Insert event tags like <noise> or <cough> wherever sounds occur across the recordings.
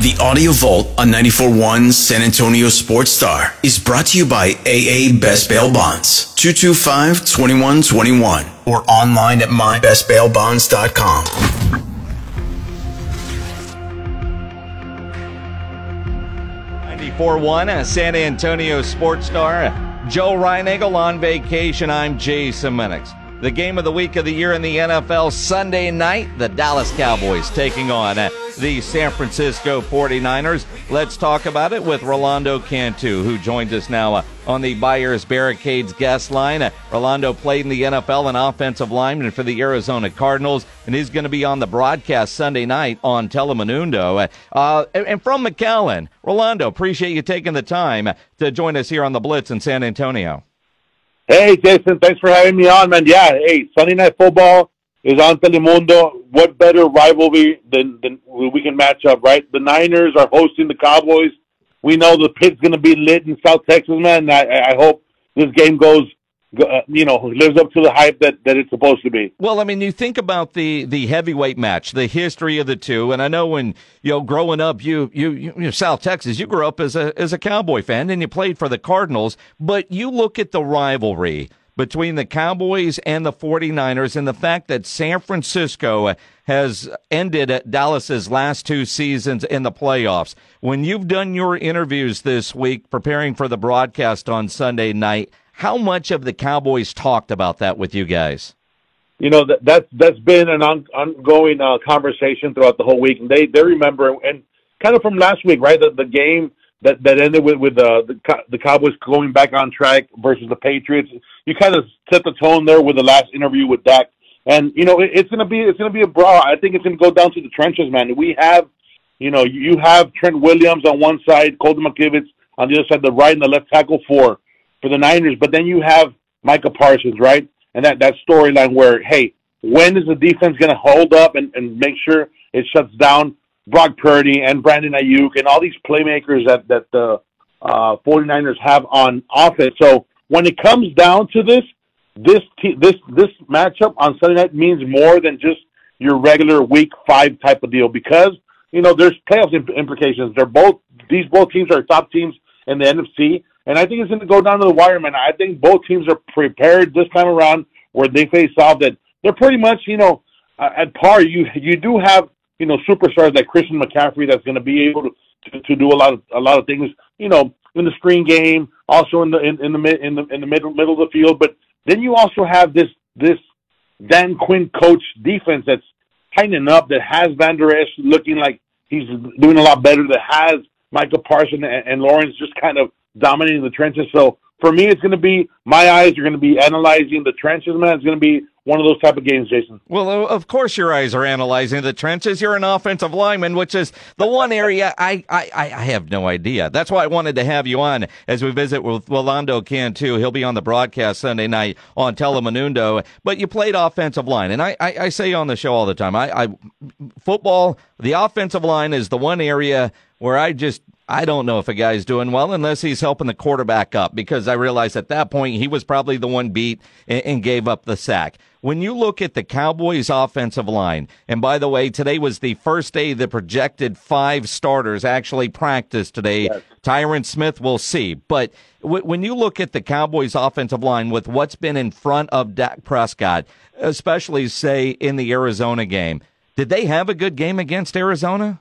The Audio Vault on 94.1 San Antonio Sports Star is brought to you by AA Best Bail Bonds. 225-2121 or online at mybestbailbonds.com. 94.1 San Antonio Sports Star. Joe Reinagle on vacation. I'm Jason Minix. The game of the week of the year in the NFL Sunday night, the Dallas Cowboys taking on the San Francisco 49ers. Let's talk about it with Rolando Cantu, who joins us now uh, on the Buyers Barricades guest line. Uh, Rolando played in the NFL an offensive lineman for the Arizona Cardinals, and he's going to be on the broadcast Sunday night on Telemundo. Uh, and from McAllen, Rolando, appreciate you taking the time to join us here on the Blitz in San Antonio. Hey, Jason, thanks for having me on, man. Yeah, hey, Sunday Night Football is on Telemundo. What better rivalry than, than we can match up, right? The Niners are hosting the Cowboys. We know the pit's going to be lit in South Texas, man. I, I hope this game goes uh, you know, lives up to the hype that, that it's supposed to be. Well, I mean, you think about the, the heavyweight match, the history of the two, and I know when you know growing up, you you, you know, South Texas, you grew up as a as a Cowboy fan, and you played for the Cardinals, but you look at the rivalry between the Cowboys and the 49ers and the fact that San Francisco has ended Dallas's last two seasons in the playoffs. When you've done your interviews this week preparing for the broadcast on Sunday night, how much of the Cowboys talked about that with you guys? You know that that's that's been an on, ongoing uh, conversation throughout the whole week, and they they remember and kind of from last week, right? The, the game that that ended with with uh, the the Cowboys going back on track versus the Patriots. You kind of set the tone there with the last interview with Dak, and you know it, it's gonna be it's gonna be a brawl. I think it's gonna go down to the trenches, man. We have, you know, you have Trent Williams on one side, Colton McKivitz on the other side, the right and the left tackle for for the Niners. But then you have Micah Parsons, right? And that, that storyline where, hey, when is the defense going to hold up and, and make sure it shuts down Brock Purdy and Brandon Aiyuk and all these playmakers that, that the uh, 49ers have on offense. So when it comes down to this, this this this matchup on Sunday night means more than just your regular Week Five type of deal because you know there's playoff implications. They're both these both teams are top teams in the NFC, and I think it's going to go down to the wire, man. I think both teams are prepared this time around where they face off that they're pretty much, you know, uh, at par. You you do have, you know, superstars like Christian McCaffrey that's going to be able to, to, do a lot of a lot of things, you know, in the screen game, also in the in, in the mid in the in the middle middle of the field. But then you also have this this Dan Quinn coach defense that's tightening up that has Vander Esch looking like he's doing a lot better. That has Micah Parson and, and Lawrence just kind of dominating the trenches. So for me, it's going to be my eyes are going to be analyzing the trenches, man. It's going to be one of those type of games, Jason. Well, of course, your eyes are analyzing the trenches. You're an offensive lineman, which is the one area I, I, I have no idea. That's why I wanted to have you on as we visit with Rolando Cantu. He'll be on the broadcast Sunday night on Telemundo. But you played offensive line, and I, I, I say on the show all the time, I, I football, the offensive line is the one area where I just I don't know if a guy's doing well unless he's helping the quarterback up because I realized at that point he was probably the one beat and, and, gave up the sack. When you look at the Cowboys offensive line, and by the way, today was the first day the projected five starters actually practiced today. Yes. Tyron Smith will see. But w- when you look at the Cowboys offensive line with what's been in front of Dak Prescott, especially say in the Arizona game, did they have a good game against Arizona?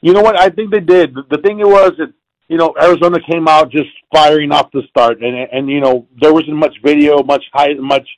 You know what? I think they did. The, thing it was that you know Arizona came out just firing off the start, and and you know there wasn't much video, much high, much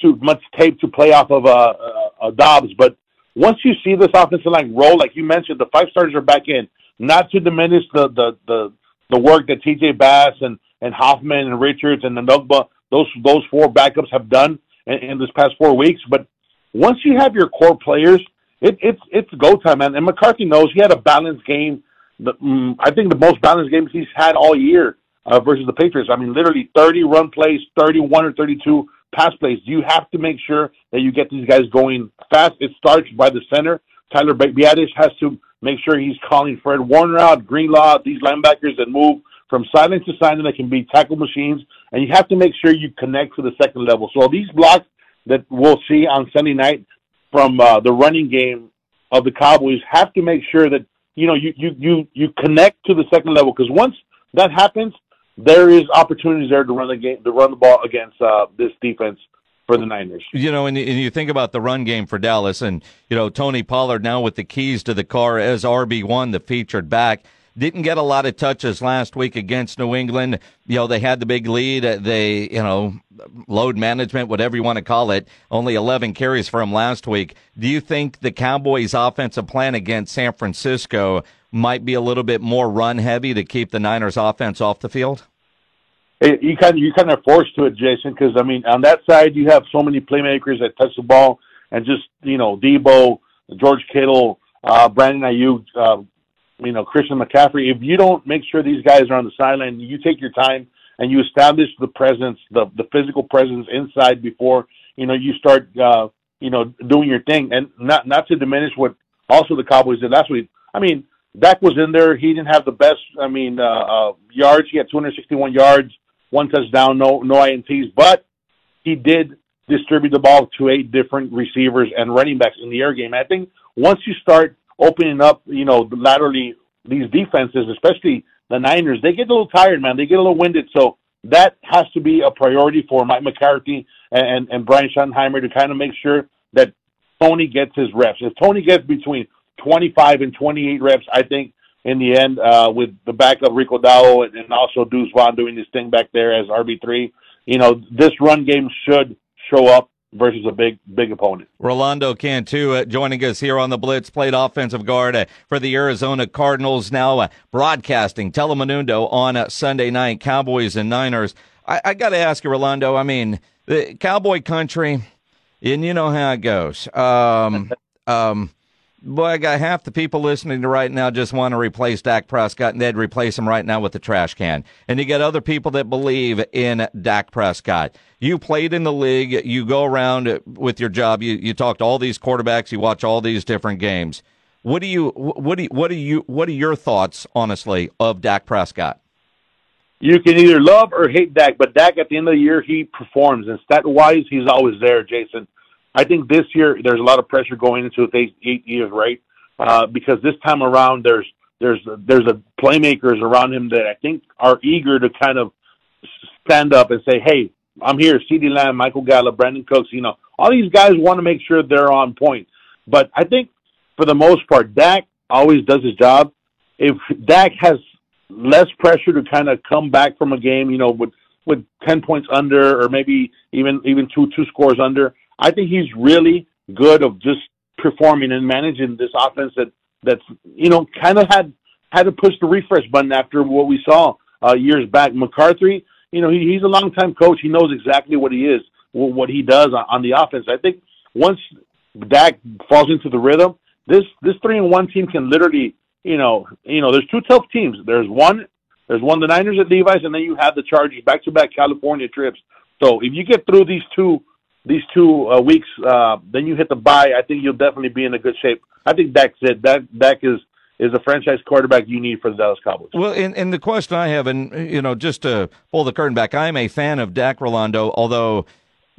too much tape to play off of uh, uh, uh, Dobbs. But once you see this offensive line roll, like you mentioned, the five starters are back in. Not to diminish the the the, the work that T.J. Bass and and Hoffman and Richards and the Nugba, those those four backups have done in, in this past four weeks, but once you have your core players it, it's it's go time, man. And McCarthy knows he had a balanced game. Mm, I think the most balanced games he's had all year uh, versus the Patriots. I mean, literally 30 run plays, 31 or 32 pass plays. You have to make sure that you get these guys going fast. It starts by the center. Tyler Biadasz has to make sure he's calling Fred Warner out, Greenlaw, these linebackers that move from silence to silent that can be tackle machines. And you have to make sure you connect to the second level. So these blocks that we'll see on Sunday night from uh, the running game of the Cowboys have to make sure that you know you you you you connect to the second level because once that happens, there is opportunities there to run the game to run the ball against uh, this defense for the Niners. You know, and, and you think about the run game for Dallas, and you know Tony Pollard now with the keys to the car as RB one, the featured back. Didn't get a lot of touches last week against New England. You know, they had the big lead. They, you know, load management, whatever you want to call it, only 11 carries for him last week. Do you think the Cowboys' offensive plan against San Francisco might be a little bit more run heavy to keep the Niners' offense off the field? you kind of you kind of forced to it, Jason, because I mean on that side you have so many playmakers that touch the ball and just you know Debo, George Kittle, uh, Brandon Aiyuk, uh, you know Christian McCaffrey. If you don't make sure these guys are on the sideline, you take your time and you establish the presence, the the physical presence inside before you know you start uh, you know doing your thing. And not not to diminish what also the Cowboys did last week. I mean, Dak was in there. He didn't have the best. I mean, uh, uh, yards. He had 261 yards, one touchdown, no no ints, but he did distribute the ball to eight different receivers and running backs in the air game. I think once you start opening up, you know, laterally these defenses, especially the Niners, they get a little tired, man. They get a little winded. So that has to be a priority for Mike McCarthy and, and, and Brian Schottenheimer to kind of make sure that Tony gets his reps. If Tony gets between 25 and 28 reps, I think in the end, uh, with the backup Rico Dowdle and, and also Deuce Vaughn doing his thing back there as RB3, you know, this run game should show up versus a big big opponent. Rolando Cantu uh, joining us here on the Blitz, played offensive guard uh, for the Arizona Cardinals, now uh, broadcasting Telemundo on uh, Sunday night, Cowboys and Niners. I, I got to ask you, Rolando, I mean, the Cowboy country, and you know how it goes. Um, <laughs> um, boy, I got half the people listening to right now just want to replace Dak Prescott, and they'd replace him right now with the trash can. And you got other people that believe in Dak Prescott. You played in the league. You go around with your job. You you talk to all these quarterbacks. You watch all these different games. What do you what do you, what do you what are your thoughts, honestly, of Dak Prescott? You can either love or hate Dak, but Dak at the end of the year he performs, and stat wise he's always there, Jason. I think this year there's a lot of pressure going into eight, eight years, right? Uh, because this time around there's there's there's a playmakers around him that I think are eager to kind of stand up and say, "Hey, I'm here." CeeDee Lamb, Michael Gallup, Brandin Cooks, you know, all these guys want to make sure they're on point. But I think for the most part, Dak always does his job. If Dak has less pressure to kind of come back from a game, you know, with with ten points under or maybe even even two two scores under, I think he's really good of just performing and managing this offense that that's you know kind of had had to push the refresh button after what we saw uh, years back. McCarthy, you know, he, he's a long time coach. He knows exactly what he is, what he does on, on the offense. I think once Dak falls into the rhythm, this this three and one team can literally, you know, you know, there's two tough teams. There's one, there's one the Niners at Levi's, and then you have the Chargers back to back California trips. So if you get through these two these two uh, weeks, uh, then you hit the bye. I think you'll definitely be in a good shape. I think Dak's it. Dak Dak is is a franchise quarterback you need for the Dallas Cowboys. Well, and, and the question I have, and you know, just to pull the curtain back, I am a fan of Dak Rolando, although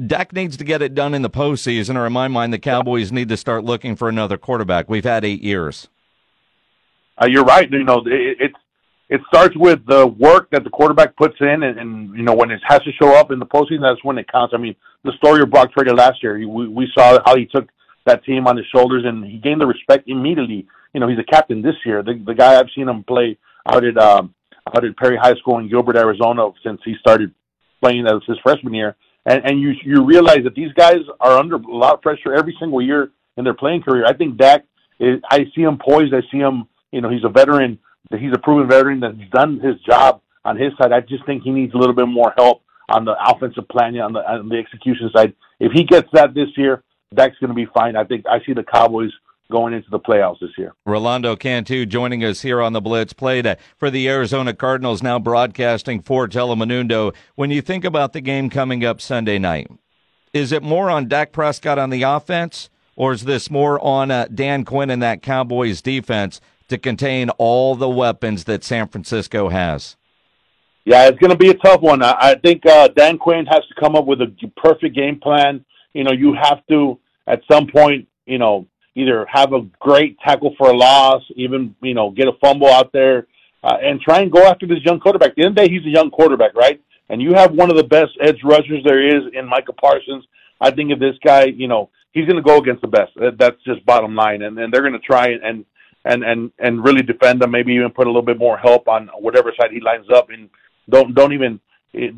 Dak needs to get it done in the postseason, or in my mind, the Cowboys need to start looking for another quarterback. We've had eight years. Uh, you're right. You know, it, it's it starts with the work that the quarterback puts in, and, and you know when it has to show up in the postseason, that's when it counts. I mean, the story of Brock Trader last year, we, we saw how he took that team on his shoulders, and he gained the respect immediately. You know, he's a captain this year. The, the guy I've seen him play out at um, out at Perry High School in Gilbert, Arizona, since he started playing as his freshman year, and and you you realize that these guys are under a lot of pressure every single year in their playing career. I think Dak, is, I see him poised. I see him. You know, he's a veteran he's a proven veteran that's done his job on his side. I just think he needs a little bit more help on the offensive planning, on the on the execution side. If he gets that this year, Dak's going to be fine. I think I see the Cowboys going into the playoffs this year. Rolando Cantu joining us here on the Blitz. Played for the Arizona Cardinals, now broadcasting for Telemundo. When you think about the game coming up Sunday night, is it more on Dak Prescott on the offense, or is this more on uh, Dan Quinn and that Cowboys defense to contain all the weapons that San Francisco has? Yeah, it's going to be a tough one. I, think uh, Dan Quinn has to come up with a perfect game plan. You know, you have to at some point, you know, either have a great tackle for a loss, even you know get a fumble out there, uh, and try and go after this young quarterback. At the end of the day, he's a young quarterback, right? And you have one of the best edge rushers there is in Micah Parsons. I think if this guy, you know, he's going to go against the best. That's just bottom line, and and they're going to try and and and and really defend him. Maybe even put a little bit more help on whatever side he lines up, and don't don't even eh,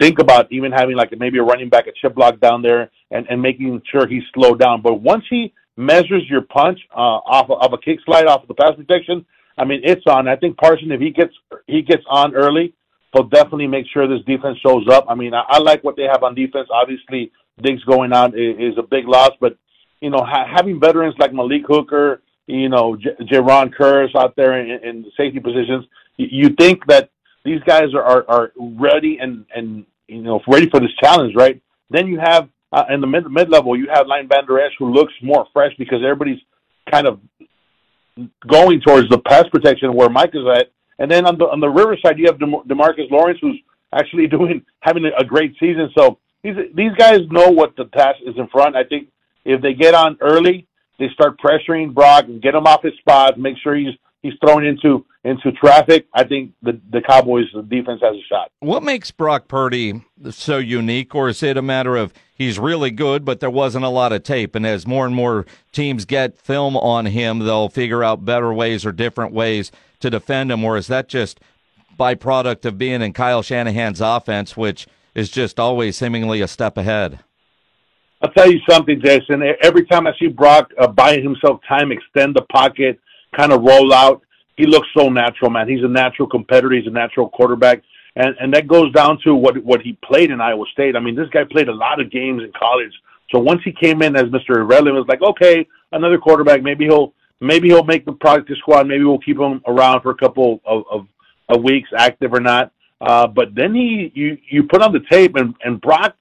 think about even having like maybe a running back, a chip block down there, and and making sure he's slowed down. But once he measures your punch uh, off of, of a kick slide off of the pass protection, I mean it's on. I think Parson, if he gets he gets on early, he'll definitely make sure this defense shows up. I mean, I, I like what they have on defense. Obviously, Diggs going out is, is a big loss, but you know ha- having veterans like Malik Hooker, you know J- Jayron Kearse out there in, in safety positions, you, think that these guys are, are, are ready and and you know ready for this challenge, right? Then you have uh, in the mid mid level, you have Leighton Vander Esch who looks more fresh because everybody's kind of going towards the pass protection where Mike is at. And then on the on the river side, you have DeMar- Demarcus Lawrence who's actually <laughs> doing having a great season. So these these guys know what the task is in front. I think if they get on early, they start pressuring Brock and get him off his spot, make sure he's he's thrown into into traffic, I think the the Cowboys defense has a shot. What makes Brock Purdy so unique, or is it a matter of he's really good, but there wasn't a lot of tape, and as more and more teams get film on him, they'll figure out better ways or different ways to defend him, or is that just byproduct of being in Kyle Shanahan's offense, which is just always seemingly a step ahead? I'll tell you something, Jason. Every time I see Brock uh, buying himself time, extend the pocket, kind of roll out, he looks so natural, man. He's a natural competitor. He's a natural quarterback, and and that goes down to what what he played in Iowa State. I mean, this guy played a lot of games in college. So once he came in as Mr. Irrelevant, it was like, okay, another quarterback. Maybe he'll maybe he'll make the practice squad. Maybe we'll keep him around for a couple of of, of weeks, active or not. Uh, but then he you you put on the tape and and Brock.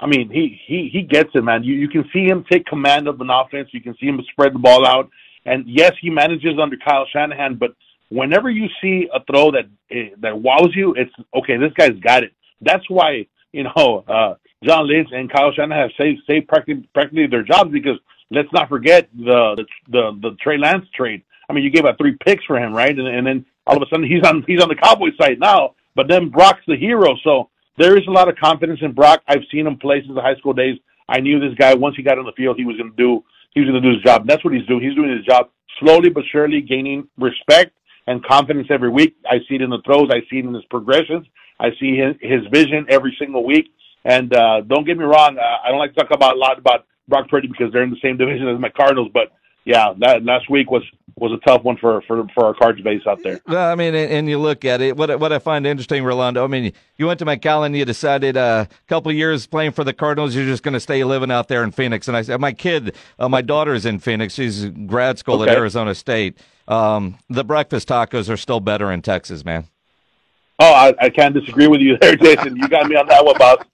I mean, he he he gets it, man. You you can see him take command of an offense. You can see him spread the ball out. And yes, he manages under Kyle Shanahan, but whenever you see a throw that eh, that wows you, it's okay. This guy's got it. That's why you know uh, John Lynch and Kyle Shanahan have saved saved practically, practically their jobs because let's not forget the the the, the Trey Lance trade. I mean, you gave out three picks for him, right? And, and then all of a sudden he's on he's on the Cowboys side now. But then Brock's the hero, so there is a lot of confidence in Brock. I've seen him play since the high school days. I knew this guy once he got on the field, he was going to do he was going to do his job. That's what he's doing. He's doing his job slowly but surely, gaining respect and confidence every week. I see it in the throws. I see it in his progressions. I see his, his vision every single week. And uh, don't get me wrong, uh, I don't like to talk about a lot about Brock Purdy because they're in the same division as my Cardinals. But yeah, that last week was was a tough one for for for our Cards base out there. Well, I mean, and, and you look at it. What what I find interesting, Rolando. I mean, you went to McAllen. You decided uh, a couple of years playing for the Cardinals, you're just going to stay living out there in Phoenix. And I said, my kid, uh, my daughter's in Phoenix. She's grad school okay. at Arizona State. Um, the breakfast tacos are still better in Texas, man. Oh, I, I can't disagree with you there, Jason. You got me on that one, boss.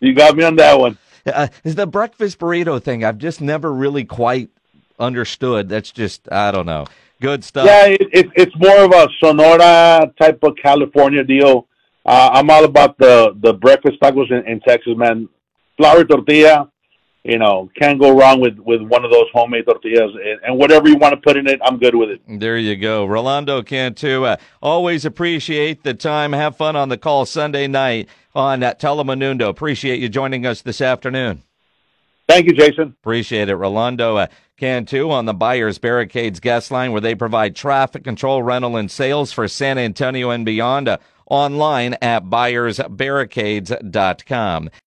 You got me on that one. Uh, is the breakfast burrito thing? I've just never really quite understood. That's just I don't know. Good stuff. Yeah, it, it, it's more of a Sonora type of California deal. Uh, I'm all about the the breakfast tacos in, in Texas, man. Flour tortilla, you know, can't go wrong with with one of those homemade tortillas, and, and, whatever you want to put in it, I'm good with it. There you go, Rolando Cantu. Uh, always appreciate the time. Have fun on the call Sunday night on uh, Telemundo. Appreciate you joining us this afternoon. Thank you, Jason. Appreciate it, Rolando. Uh, Cantu on the Buyers Barricades guest line, where they provide traffic control, rental, and sales for San Antonio and beyond. Uh, online at buyersbarricades.com.